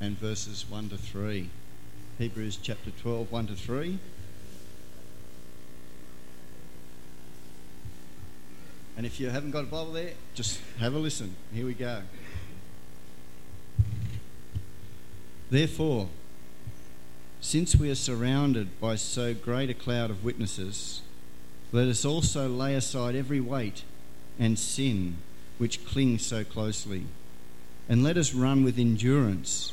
and verses 1 to 3. Hebrews chapter 12, 1 to 3. And if you haven't got a Bible there, just have a listen. Here we go. Therefore, since we are surrounded by so great a cloud of witnesses, let us also lay aside every weight and sin which clings so closely, and let us run with endurance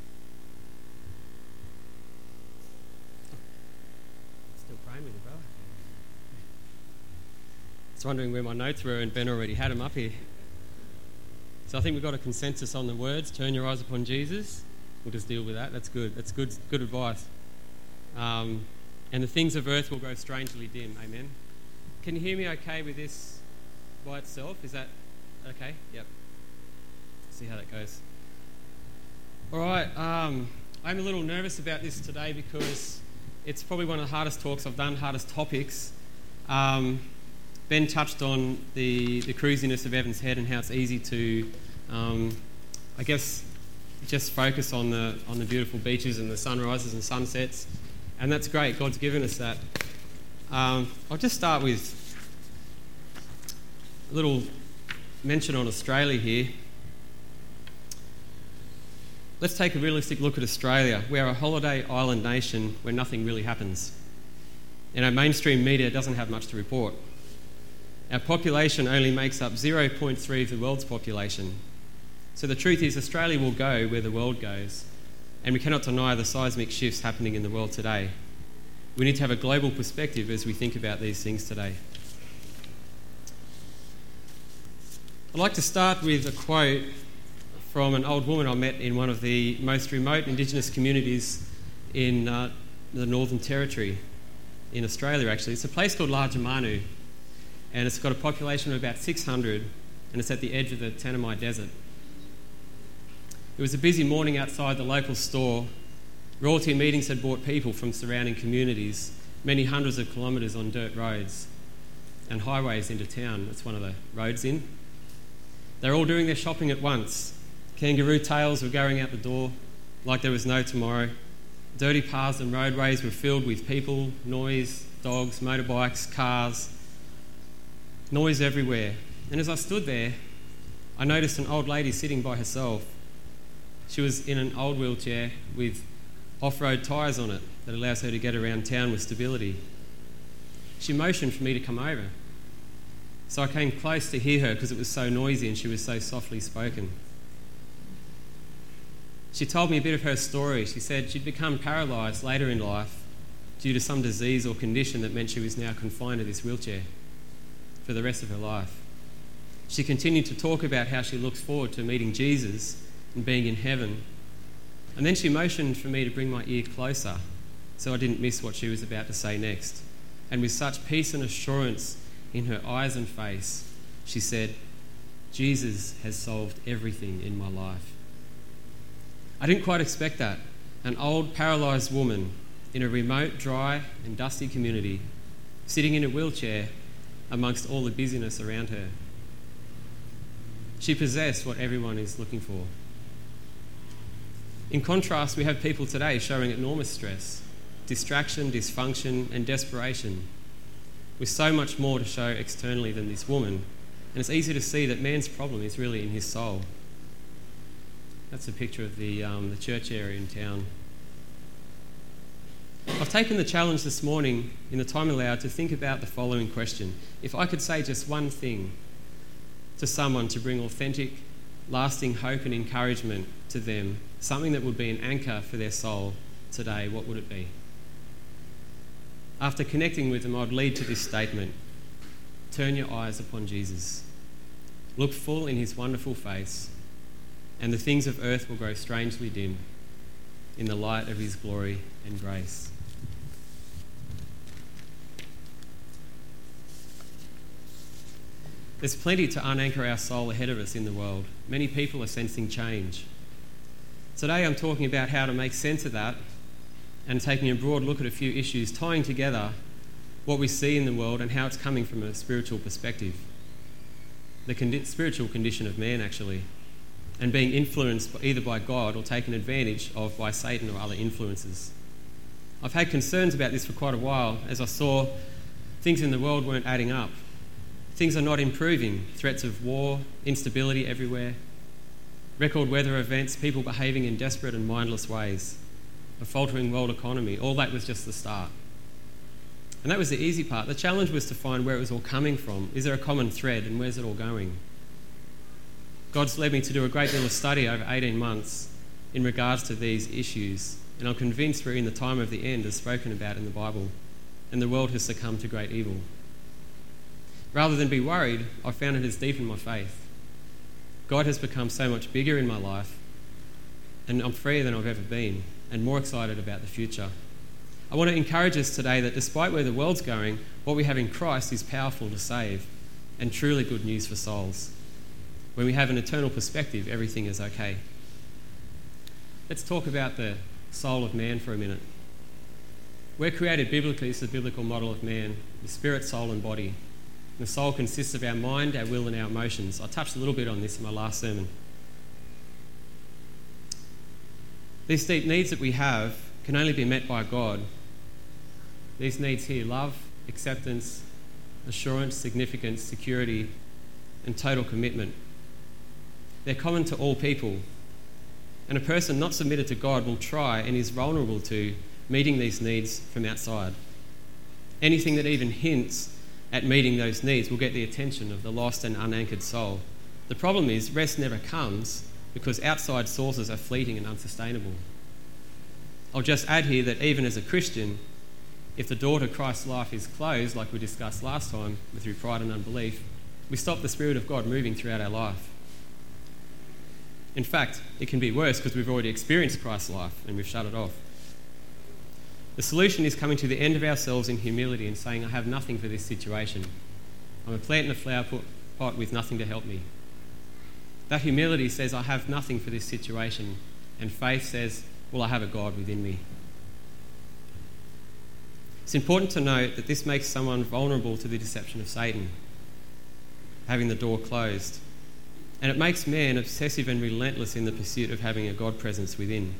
Was wondering where my notes were, and Ben already had them up here. So I think we've got a consensus on the words. Turn your eyes upon Jesus. We'll just deal with that. That's good. That's good. Good advice. Um, and the things of earth will grow strangely dim. Amen. Can you hear me okay with this by itself? Is that okay? Yep. See how that goes. All right. Um, I'm a little nervous about this today because it's probably one of the hardest talks I've done, hardest topics. Um, Ben touched on the, the cruisiness of Evans Head and how it's easy to, um, I guess, just focus on the, on the beautiful beaches and the sunrises and sunsets. And that's great, God's given us that. Um, I'll just start with a little mention on Australia here. Let's take a realistic look at Australia. We're a holiday island nation where nothing really happens. And our mainstream media doesn't have much to report. Our population only makes up 0.3 of the world's population. So the truth is, Australia will go where the world goes, and we cannot deny the seismic shifts happening in the world today. We need to have a global perspective as we think about these things today. I'd like to start with a quote from an old woman I met in one of the most remote Indigenous communities in uh, the Northern Territory in Australia, actually. It's a place called Lajamanu and it's got a population of about 600, and it's at the edge of the Tanami Desert. It was a busy morning outside the local store. Royalty meetings had brought people from surrounding communities, many hundreds of kilometres on dirt roads and highways into town. That's one of the roads in. They're all doing their shopping at once. Kangaroo tails were going out the door like there was no tomorrow. Dirty paths and roadways were filled with people, noise, dogs, motorbikes, cars, noise everywhere. And as I stood there, I noticed an old lady sitting by herself. She was in an old wheelchair with off road tyres on it that allows her to get around town with stability. She motioned for me to come over. So I came close to hear her because it was so noisy and she was so softly spoken. She told me a bit of her story. She said she'd become paralysed later in life due to some disease or condition that meant she was now confined to this wheelchair for the rest of her life. She continued to talk about how she looks forward to meeting Jesus and being in heaven. And then she motioned for me to bring my ear closer so I didn't miss what she was about to say next. And with such peace and assurance in her eyes and face, she said, Jesus has solved everything in my life. I didn't quite expect that. An old, paralysed woman in a remote, dry, and dusty community, sitting in a wheelchair amongst all the busyness around her. She possessed what everyone is looking for. In contrast, we have people today showing enormous stress, distraction, dysfunction, and desperation, with so much more to show externally than this woman. And it's easy to see that man's problem is really in his soul. That's a picture of the, um, the church area in town. I've taken the challenge this morning in the time allowed to think about the following question. If I could say just one thing to someone to bring authentic, lasting hope and encouragement to them, something that would be an anchor for their soul today, what would it be? After connecting with them, I'd lead to this statement Turn your eyes upon Jesus. Look full in his wonderful face, and the things of earth will grow strangely dim. in the light of his glory and grace. There's plenty to unanchor our soul ahead of us in the world. Many people are sensing change. Today I'm talking about how to make sense of that and taking a broad look at a few issues, tying together what we see in the world and how it's coming from a spiritual perspective. The condi- spiritual condition of man, actually, and being influenced either by God or taken advantage of by Satan or other influences. I've had concerns about this for quite a while as I saw things in the world weren't adding up. Things are not improving. Threats of war, instability everywhere, record weather events, people behaving in desperate and mindless ways, a faltering world economy. All that was just the start. And that was the easy part. The challenge was to find where it was all coming from. Is there a common thread and where's it all going? God's led me to do a great deal of study over 18 months in regards to these issues, and I'm convinced we're in the time of the end as spoken about in the Bible, and the world has succumbed to great evil. Rather than be worried, I've found it has deepened my faith. God has become so much bigger in my life, and I'm freer than I've ever been, and more excited about the future. I want to encourage us today that despite where the world's going, what we have in Christ is powerful to save and truly good news for souls. When we have an eternal perspective, everything is okay. Let's talk about the soul of man for a minute. We're created biblically, it's the biblical model of man, the spirit, soul, and body. The soul consists of our mind, our will, and our emotions. I touched a little bit on this in my last sermon. These deep needs that we have can only be met by God. These needs here love, acceptance, assurance, significance, security, and total commitment. They're common to all people. And a person not submitted to God will try and is vulnerable to meeting these needs from outside. Anything that even hints at meeting those needs will get the attention of the lost and unanchored soul. The problem is, rest never comes because outside sources are fleeting and unsustainable. I'll just add here that even as a Christian, if the door to Christ's life is closed, like we discussed last time, through pride and unbelief, we stop the Spirit of God moving throughout our life. In fact, it can be worse because we've already experienced Christ's life and we've shut it off. The solution is coming to the end of ourselves in humility and saying, I have nothing for this situation. I'm a plant in a flower pot with nothing to help me. That humility says, I have nothing for this situation. And faith says, Well, I have a God within me. It's important to note that this makes someone vulnerable to the deception of Satan, having the door closed. And it makes man obsessive and relentless in the pursuit of having a God presence within.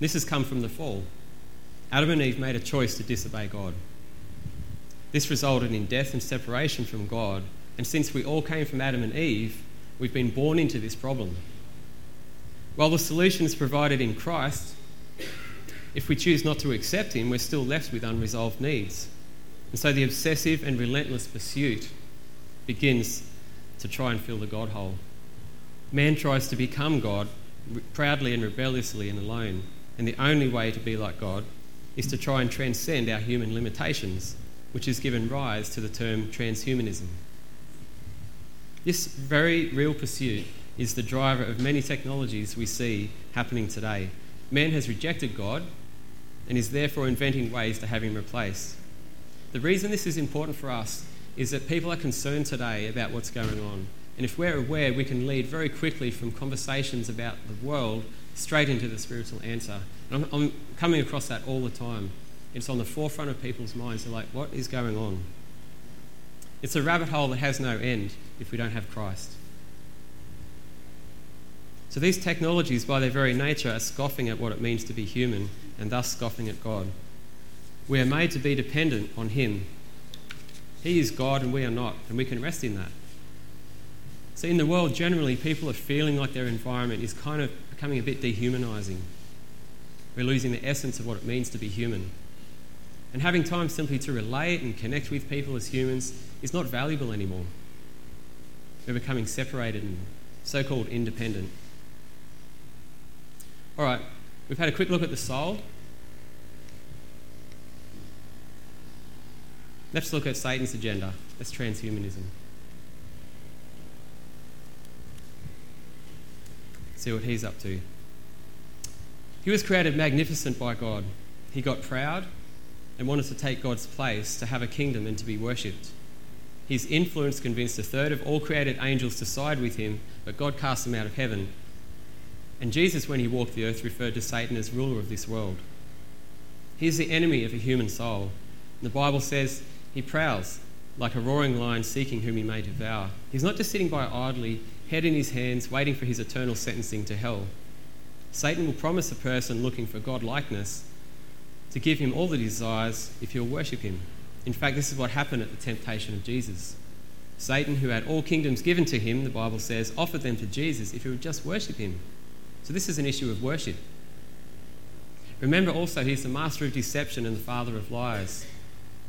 This has come from the fall. Adam and Eve made a choice to disobey God. This resulted in death and separation from God, and since we all came from Adam and Eve, we've been born into this problem. While the solution is provided in Christ, if we choose not to accept Him, we're still left with unresolved needs. And so the obsessive and relentless pursuit begins to try and fill the God hole. Man tries to become God proudly and rebelliously and alone. And the only way to be like God is to try and transcend our human limitations, which has given rise to the term transhumanism. This very real pursuit is the driver of many technologies we see happening today. Man has rejected God and is therefore inventing ways to have him replaced. The reason this is important for us is that people are concerned today about what's going on. And if we're aware, we can lead very quickly from conversations about the world straight into the spiritual answer. And I'm, I'm coming across that all the time. It's on the forefront of people's minds. They're like, what is going on? It's a rabbit hole that has no end if we don't have Christ. So these technologies, by their very nature, are scoffing at what it means to be human and thus scoffing at God. We are made to be dependent on Him he is God and we are not, and we can rest in that. So, in the world, generally, people are feeling like their environment is kind of becoming a bit dehumanizing. We're losing the essence of what it means to be human. And having time simply to relate and connect with people as humans is not valuable anymore. We're becoming separated and so called independent. All right, we've had a quick look at the soul. Let's look at Satan's agenda. That's transhumanism. See what he's up to. He was created magnificent by God. He got proud and wanted to take God's place, to have a kingdom and to be worshipped. His influence convinced a third of all created angels to side with him, but God cast them out of heaven. And Jesus, when he walked the earth, referred to Satan as ruler of this world. He is the enemy of a human soul. The Bible says he prowls like a roaring lion seeking whom he may devour. He's not just sitting by idly, head in his hands, waiting for his eternal sentencing to hell. Satan will promise a person looking for God likeness to give him all that he desires if he'll worship him. In fact, this is what happened at the temptation of Jesus. Satan, who had all kingdoms given to him, the Bible says, offered them to Jesus if he would just worship him. So this is an issue of worship. Remember also, he's the master of deception and the father of lies.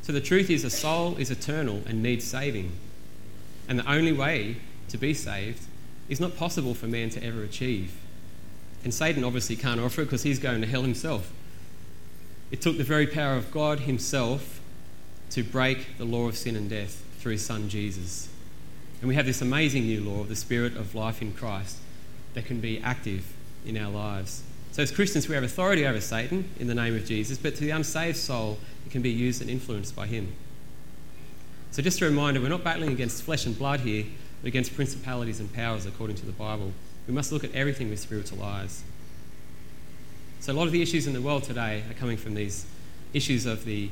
So the truth is, a soul is eternal and needs saving. And the only way to be saved is not possible for man to ever achieve. And Satan obviously can't offer it because he's going to hell himself. It took the very power of God Himself to break the law of sin and death through His Son Jesus. And we have this amazing new law of the Spirit of life in Christ that can be active in our lives. So, as Christians, we have authority over Satan in the name of Jesus, but to the unsaved soul, it can be used and influenced by him. So, just a reminder we're not battling against flesh and blood here, but against principalities and powers according to the Bible. We must look at everything with spiritual eyes. So, a lot of the issues in the world today are coming from these issues of the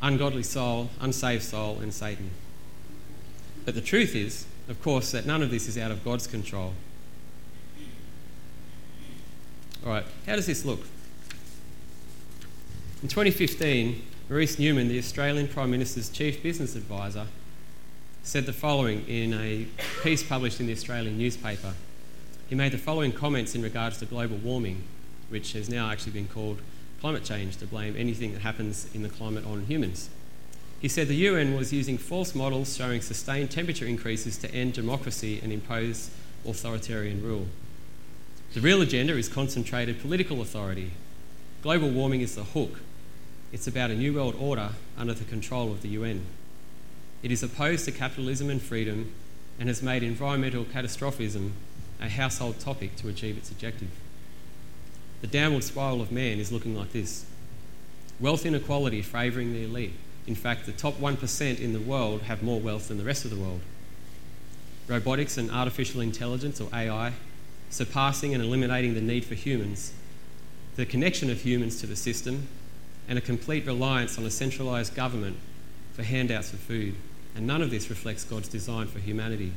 ungodly soul, unsaved soul, and Satan. But the truth is, of course, that none of this is out of God's control. All right, how does this look? In 2015, Maurice Newman, the Australian Prime Minister's Chief Business Advisor, said the following in a piece published in the Australian newspaper. He made the following comments in regards to global warming which has now actually been called climate change to blame anything that happens in the climate on humans. He said the UN was using false models showing sustained temperature increases to end democracy and impose authoritarian rule. The real agenda is concentrated political authority. Global warming is the hook. It's about a new world order under the control of the UN. It is opposed to capitalism and freedom and has made environmental catastrophism a household topic to achieve its objective. The downward spiral of man is looking like this wealth inequality favouring the elite. In fact, the top 1% in the world have more wealth than the rest of the world. Robotics and artificial intelligence, or AI, surpassing and eliminating the need for humans, the connection of humans to the system, and a complete reliance on a centralised government for handouts of food. And none of this reflects God's design for humanity.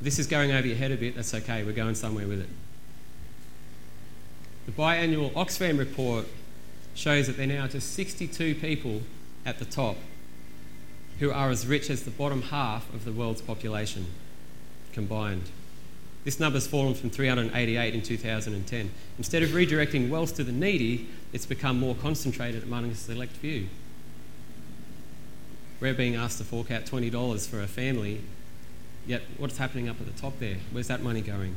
This is going over your head a bit, that's okay, we're going somewhere with it. The biannual Oxfam report shows that there are now just 62 people at the top who are as rich as the bottom half of the world's population combined. This number's fallen from 388 in 2010. Instead of redirecting wealth to the needy, it's become more concentrated among a select few. We're being asked to fork out $20 for a family, yet what's happening up at the top there? Where's that money going?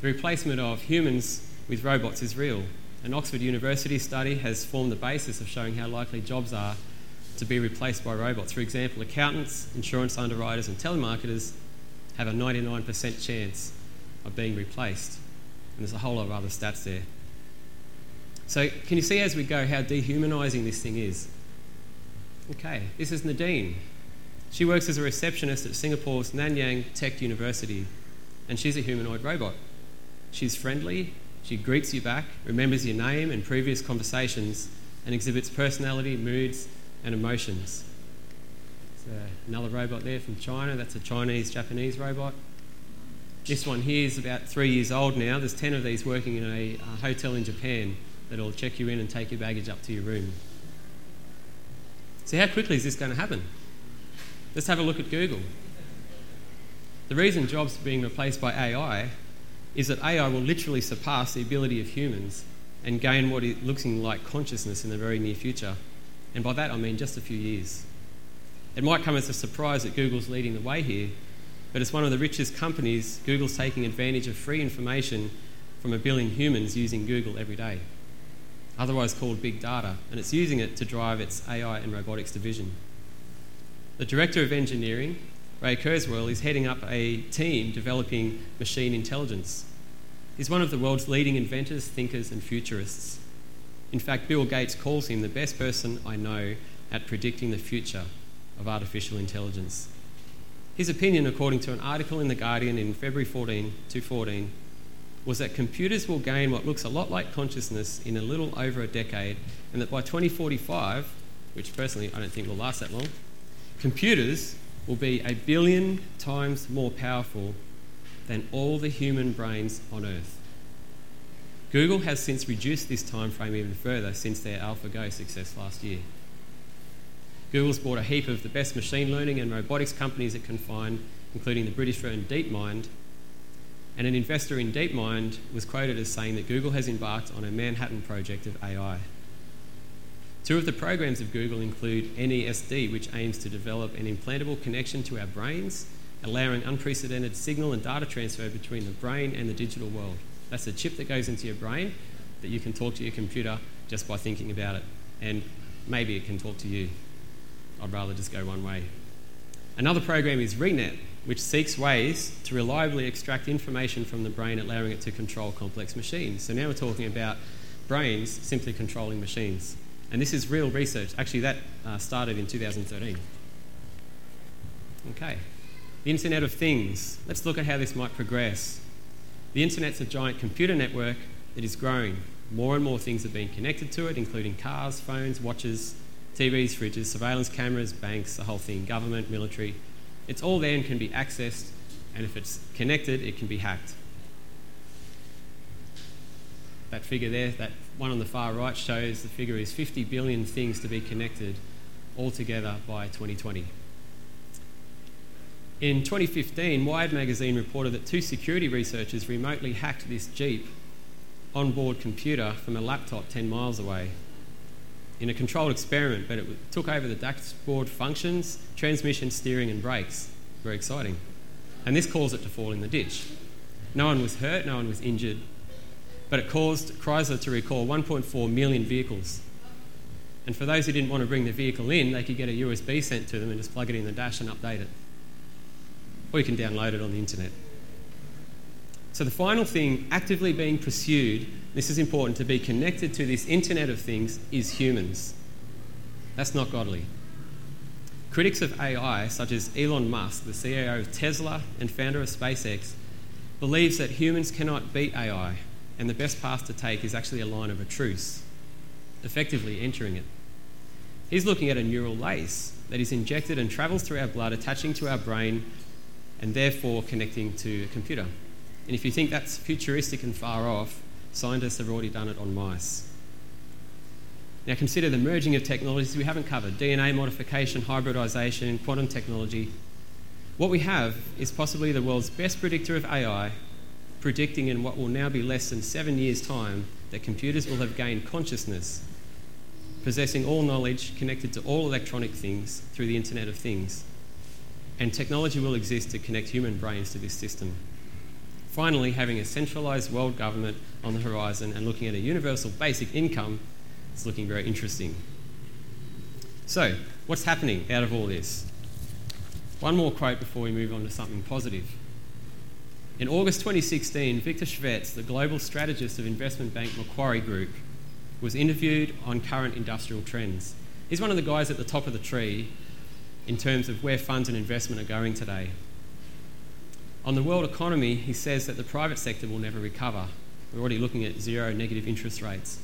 The replacement of humans with robots is real. An Oxford University study has formed the basis of showing how likely jobs are to be replaced by robots. For example, accountants, insurance underwriters, and telemarketers have a 99% chance of being replaced. And there's a whole lot of other stats there. So, can you see as we go how dehumanising this thing is? Okay, this is Nadine. She works as a receptionist at Singapore's Nanyang Tech University, and she's a humanoid robot. She's friendly, she greets you back, remembers your name and previous conversations, and exhibits personality, moods, and emotions. There's another robot there from China. That's a Chinese Japanese robot. This one here is about three years old now. There's 10 of these working in a, a hotel in Japan that'll check you in and take your baggage up to your room. So, how quickly is this going to happen? Let's have a look at Google. The reason jobs are being replaced by AI is that AI will literally surpass the ability of humans and gain what is looking like consciousness in the very near future. And by that I mean just a few years. It might come as a surprise that Google's leading the way here, but it's one of the richest companies, Google's taking advantage of free information from a billion humans using Google every day, otherwise called big data, and it's using it to drive its AI and robotics division. The director of engineering, Ray Kurzweil, is heading up a team developing machine intelligence He's one of the world's leading inventors, thinkers, and futurists. In fact, Bill Gates calls him the best person I know at predicting the future of artificial intelligence. His opinion, according to an article in The Guardian in February 14, 2014, was that computers will gain what looks a lot like consciousness in a little over a decade, and that by 2045, which personally I don't think will last that long, computers will be a billion times more powerful than all the human brains on Earth. Google has since reduced this time frame even further since their AlphaGo success last year. Google's bought a heap of the best machine learning and robotics companies it can find, including the British firm DeepMind. And an investor in DeepMind was quoted as saying that Google has embarked on a Manhattan project of AI. Two of the programs of Google include NESD, which aims to develop an implantable connection to our brains, allowing unprecedented signal and data transfer between the brain and the digital world. That's a chip that goes into your brain that you can talk to your computer just by thinking about it. And maybe it can talk to you. I'd rather just go one way. Another program is ReNet, which seeks ways to reliably extract information from the brain, allowing it to control complex machines. So now we're talking about brains simply controlling machines. And this is real research. Actually, that uh, started in 2013. Okay. The Internet of Things. Let's look at how this might progress. The Internet's a giant computer network that is growing. More and more things are being connected to it, including cars, phones, watches, TVs, fridges, surveillance cameras, banks, the whole thing, government, military. It's all there and can be accessed, and if it's connected, it can be hacked. That figure there, that one on the far right, shows the figure is 50 billion things to be connected altogether by 2020. In 2015, Wired magazine reported that two security researchers remotely hacked this Jeep onboard computer from a laptop 10 miles away in a controlled experiment, but it took over the dashboard functions, transmission, steering, and brakes. Very exciting. And this caused it to fall in the ditch. No one was hurt, no one was injured, but it caused Chrysler to recall 1.4 million vehicles. And for those who didn't want to bring the vehicle in, they could get a USB sent to them and just plug it in the dash and update it. Or you can download it on the internet. So, the final thing actively being pursued, this is important to be connected to this Internet of Things, is humans. That's not godly. Critics of AI, such as Elon Musk, the CEO of Tesla and founder of SpaceX, believes that humans cannot beat AI, and the best path to take is actually a line of a truce, effectively entering it. He's looking at a neural lace that is injected and travels through our blood, attaching to our brain, and therefore connecting to a computer. And if you think that's futuristic and far off, scientists have already done it on mice. Now consider the merging of technologies we haven't covered DNA modification, hybridization, quantum technology. What we have is possibly the world's best predictor of AI, predicting in what will now be less than seven years' time that computers will have gained consciousness, possessing all knowledge connected to all electronic things through the Internet of Things. And technology will exist to connect human brains to this system. Finally, having a centralised world government on the horizon and looking at a universal basic income is looking very interesting. So, what's happening out of all this? One more quote before we move on to something positive. In August 2016, Victor Shvets, the global strategist of investment bank Macquarie Group, was interviewed on current industrial trends. He's one of the guys at the top of the tree in terms of where funds and investment are going today. On the world economy, he says that the private sector will never recover. We're already looking at zero negative interest rates,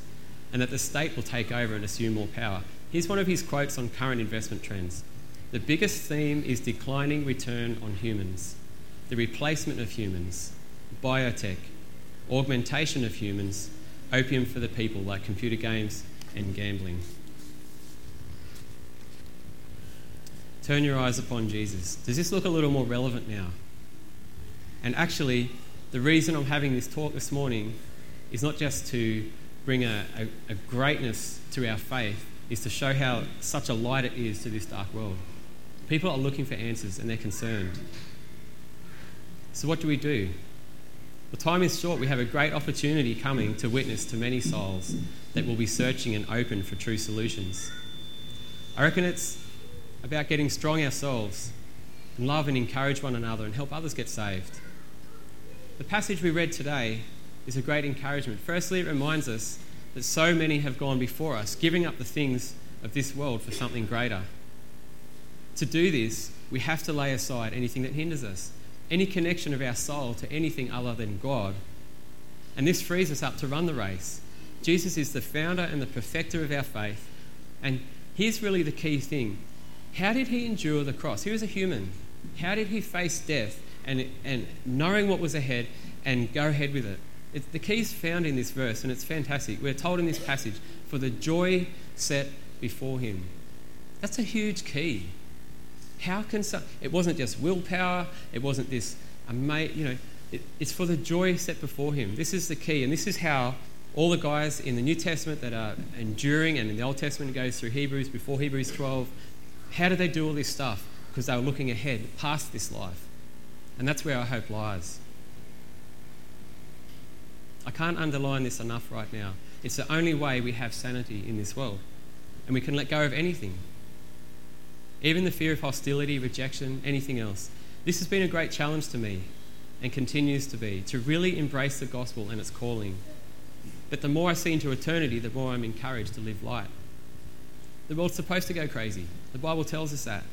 and that the state will take over and assume more power. Here's one of his quotes on current investment trends The biggest theme is declining return on humans, the replacement of humans, biotech, augmentation of humans, opium for the people like computer games and gambling. Turn your eyes upon Jesus. Does this look a little more relevant now? And actually, the reason I'm having this talk this morning is not just to bring a, a, a, greatness to our faith, is to show how such a light it is to this dark world. People are looking for answers and they're concerned. So, what do we do? The time is short. We have a great opportunity coming to witness to many souls that will be searching and open for true solutions. I reckon it's about getting strong ourselves and love and encourage one another and help others get saved. The passage we read today is a great encouragement. Firstly, it reminds us that so many have gone before us, giving up the things of this world for something greater. To do this, we have to lay aside anything that hinders us, any connection of our soul to anything other than God. And this frees us up to run the race. Jesus is the founder and the perfecter of our faith. And here's really the key thing how did he endure the cross? He was a human. How did he face death and, and knowing what was ahead and go ahead with it? The key is found in this verse, and it's fantastic. We're told in this passage, for the joy set before him. That's a huge key. How can some, it wasn't just willpower, it wasn't this, ama- you know, it, it's for the joy set before him. This is the key, and this is how all the guys in the New Testament that are enduring, and in the Old Testament it goes through Hebrews, before Hebrews 12, how did they do all this stuff? Because they were looking ahead, past this life. And that's where our hope lies. I can't underline this enough right now. It's the only way we have sanity in this world. And we can let go of anything. Even the fear of hostility, rejection, anything else. This has been a great challenge to me and continues to be to really embrace the gospel and its calling. But the more I see into eternity, the more I'm encouraged to live light. The world's supposed to go crazy. The Bible tells us that.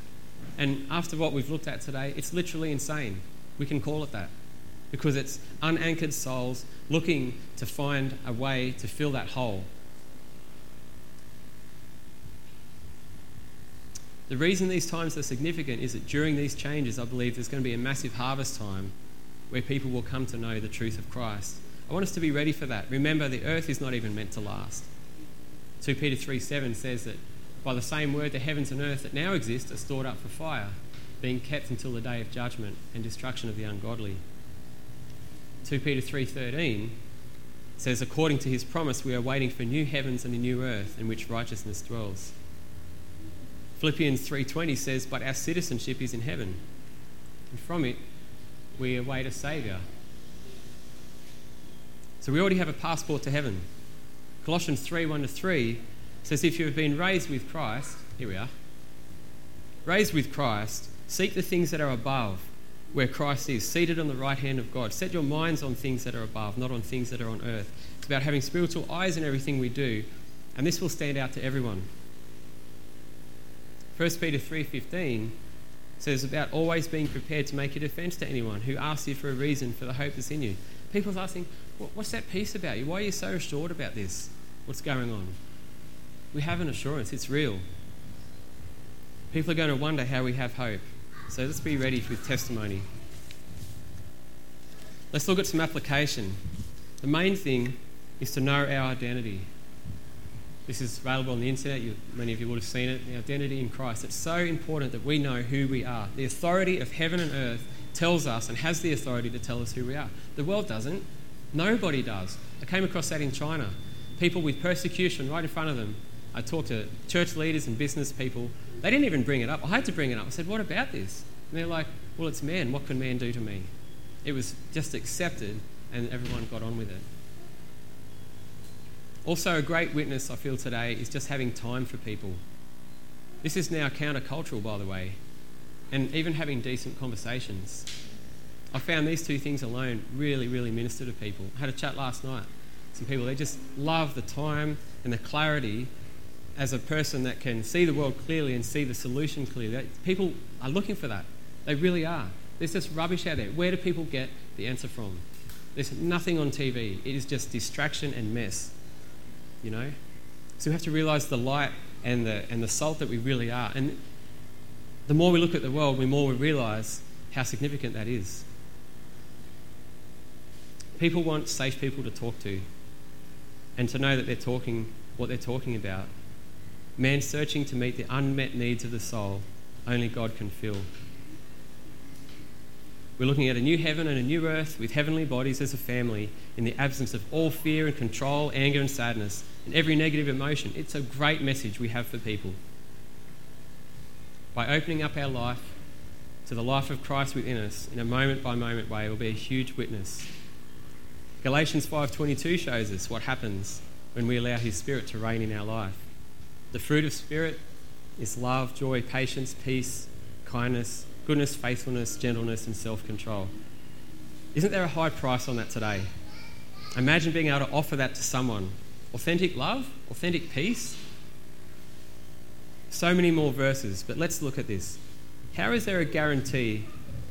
And after what we've looked at today, it's literally insane. We can call it that. Because it's unanchored souls looking to find a way to fill that hole. The reason these times are significant is that during these changes, I believe there's going to be a massive harvest time where people will come to know the truth of Christ. I want us to be ready for that. Remember, the earth is not even meant to last. 2 Peter 3 7 says that by the same word, the heavens and earth that now exist are stored up for fire, being kept until the day of judgment and destruction of the ungodly. 2 Peter 3:13 says according to his promise we are waiting for new heavens and a new earth in which righteousness dwells. Philippians 3:20 says but our citizenship is in heaven and from it we await a savior. So we already have a passport to heaven. Colossians 3 1 to 3 says, If you have been raised with Christ, here we are, raised with Christ, seek the things that are above, where Christ is, seated on the right hand of God. Set your minds on things that are above, not on things that are on earth. It's about having spiritual eyes in everything we do, and this will stand out to everyone. 1 Peter 3:15 says about always being prepared to make a defense to anyone who asks you for a reason for the hope that's in you. People's asking, what's that peace about you? Why are you so assured about this? What's going on? We have an assurance, it's real. People are going to wonder how we have hope. So let's be ready with testimony. Let's look at some application. The main thing is to know our identity. This is available on the internet. You, many of you would have seen it. The identity in Christ. It's so important that we know who we are. The authority of heaven and earth tells us and has the authority to tell us who we are. The world doesn't. Nobody does. I came across that in China. People with persecution right in front of them. I talked to church leaders and business people. They didn't even bring it up. I had to bring it up. I said, What about this? And they're like, Well, it's man. What can man do to me? It was just accepted, and everyone got on with it. Also, a great witness I feel today is just having time for people. This is now countercultural, by the way, and even having decent conversations. I found these two things alone really, really minister to people. I had a chat last night. Some people, they just love the time and the clarity as a person that can see the world clearly and see the solution clearly. People are looking for that. They really are. There's just rubbish out there. Where do people get the answer from? There's nothing on TV. It is just distraction and mess. You know? So we have to realize the light and the, and the salt that we really are. And the more we look at the world, the more we realize how significant that is. People want safe people to talk to and to know that they're talking what they're talking about. Man searching to meet the unmet needs of the soul, only God can fill. We're looking at a new heaven and a new earth with heavenly bodies as a family in the absence of all fear and control, anger and sadness, and every negative emotion. It's a great message we have for people. By opening up our life to the life of Christ within us in a moment by moment way, will be a huge witness. Galatians 5:22 shows us what happens when we allow his spirit to reign in our life. The fruit of Spirit is love, joy, patience, peace, kindness, goodness, faithfulness, gentleness, and self control. Isn't there a high price on that today? Imagine being able to offer that to someone. Authentic love, authentic peace. So many more verses, but let's look at this. How is there a guarantee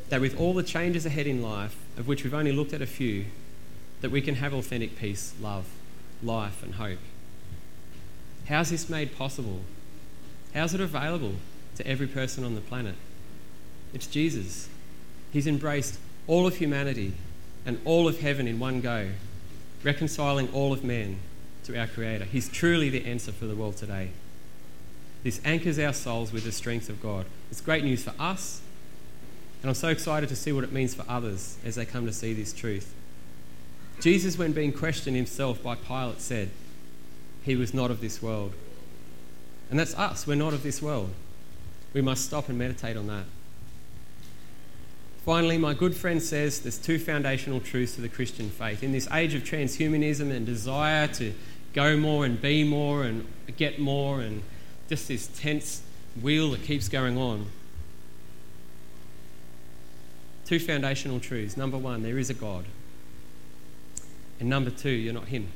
that with all the changes ahead in life, of which we've only looked at a few, that we can have authentic peace, love, life, and hope? How's this made possible? How's it available to every person on the planet? It's Jesus. He's embraced all of humanity and all of heaven in one go, reconciling all of men to our Creator. He's truly the answer for the world today. This anchors our souls with the strength of God. It's great news for us, and I'm so excited to see what it means for others as they come to see this truth. Jesus, when being questioned himself by Pilate, said, He was not of this world. And that's us. We're not of this world. We must stop and meditate on that. Finally, my good friend says there's two foundational truths to the Christian faith. In this age of transhumanism and desire to go more and be more and get more and just this tense wheel that keeps going on. Two foundational truths. Number one, there is a God. And number two, you're not Him.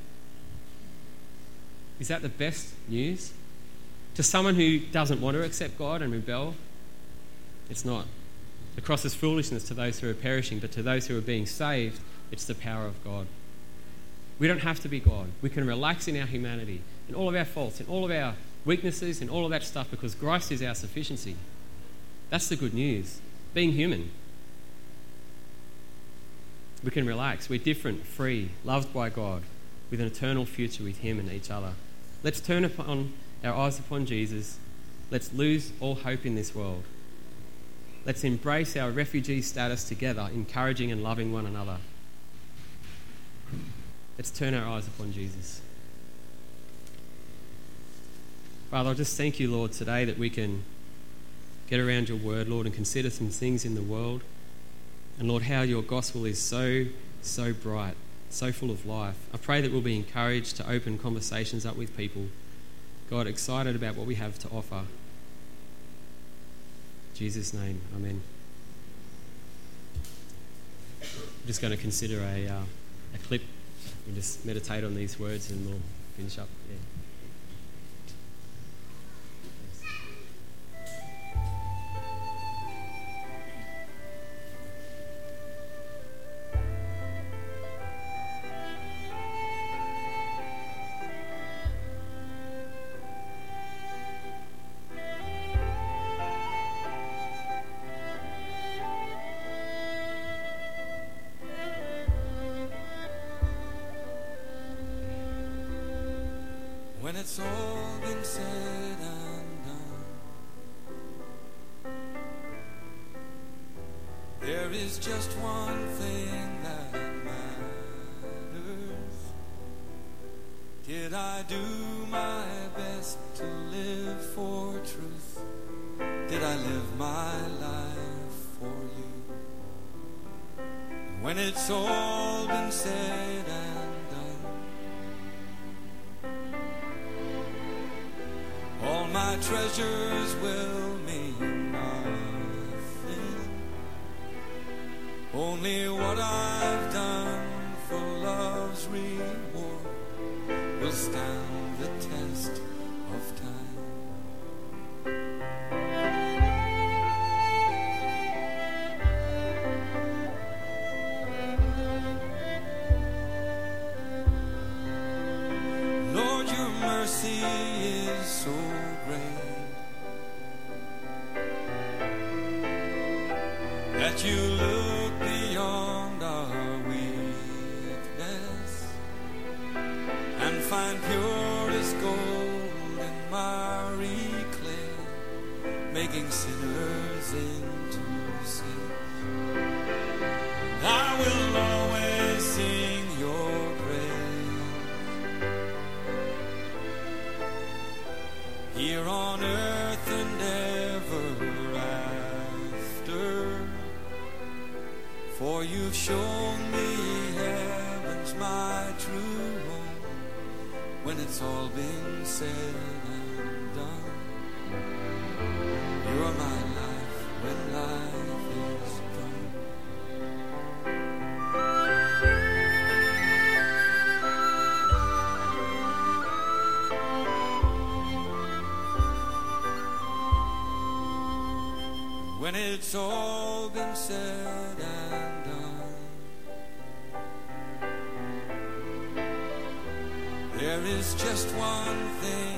Is that the best news? To someone who doesn't want to accept God and rebel, it's not. The cross is foolishness to those who are perishing, but to those who are being saved, it's the power of God. We don't have to be God. We can relax in our humanity, in all of our faults, in all of our weaknesses, in all of that stuff, because Christ is our sufficiency. That's the good news. Being human. We can relax. We're different, free, loved by God, with an eternal future with Him and each other. Let's turn upon our eyes upon Jesus. Let's lose all hope in this world. Let's embrace our refugee status together, encouraging and loving one another. Let's turn our eyes upon Jesus. Father, I just thank you, Lord, today that we can get around your word, Lord, and consider some things in the world. And Lord, how your gospel is so, so bright, so full of life. I pray that we'll be encouraged to open conversations up with people. God, excited about what we have to offer. Jesus' name, Amen. I'm just going to consider a, uh, a clip and just meditate on these words and we'll finish up. Yeah. When it's all been said and done, there is just one thing that matters. Did I do my best to live for truth? Did I live my life for you? When it's all been said my treasures will mean nothing. Only what I've done for love's reward will stand mercy is so great that you Show me heaven's my true home when it's all been said and done. You are my life when life is gone. When it's all been said. Just one thing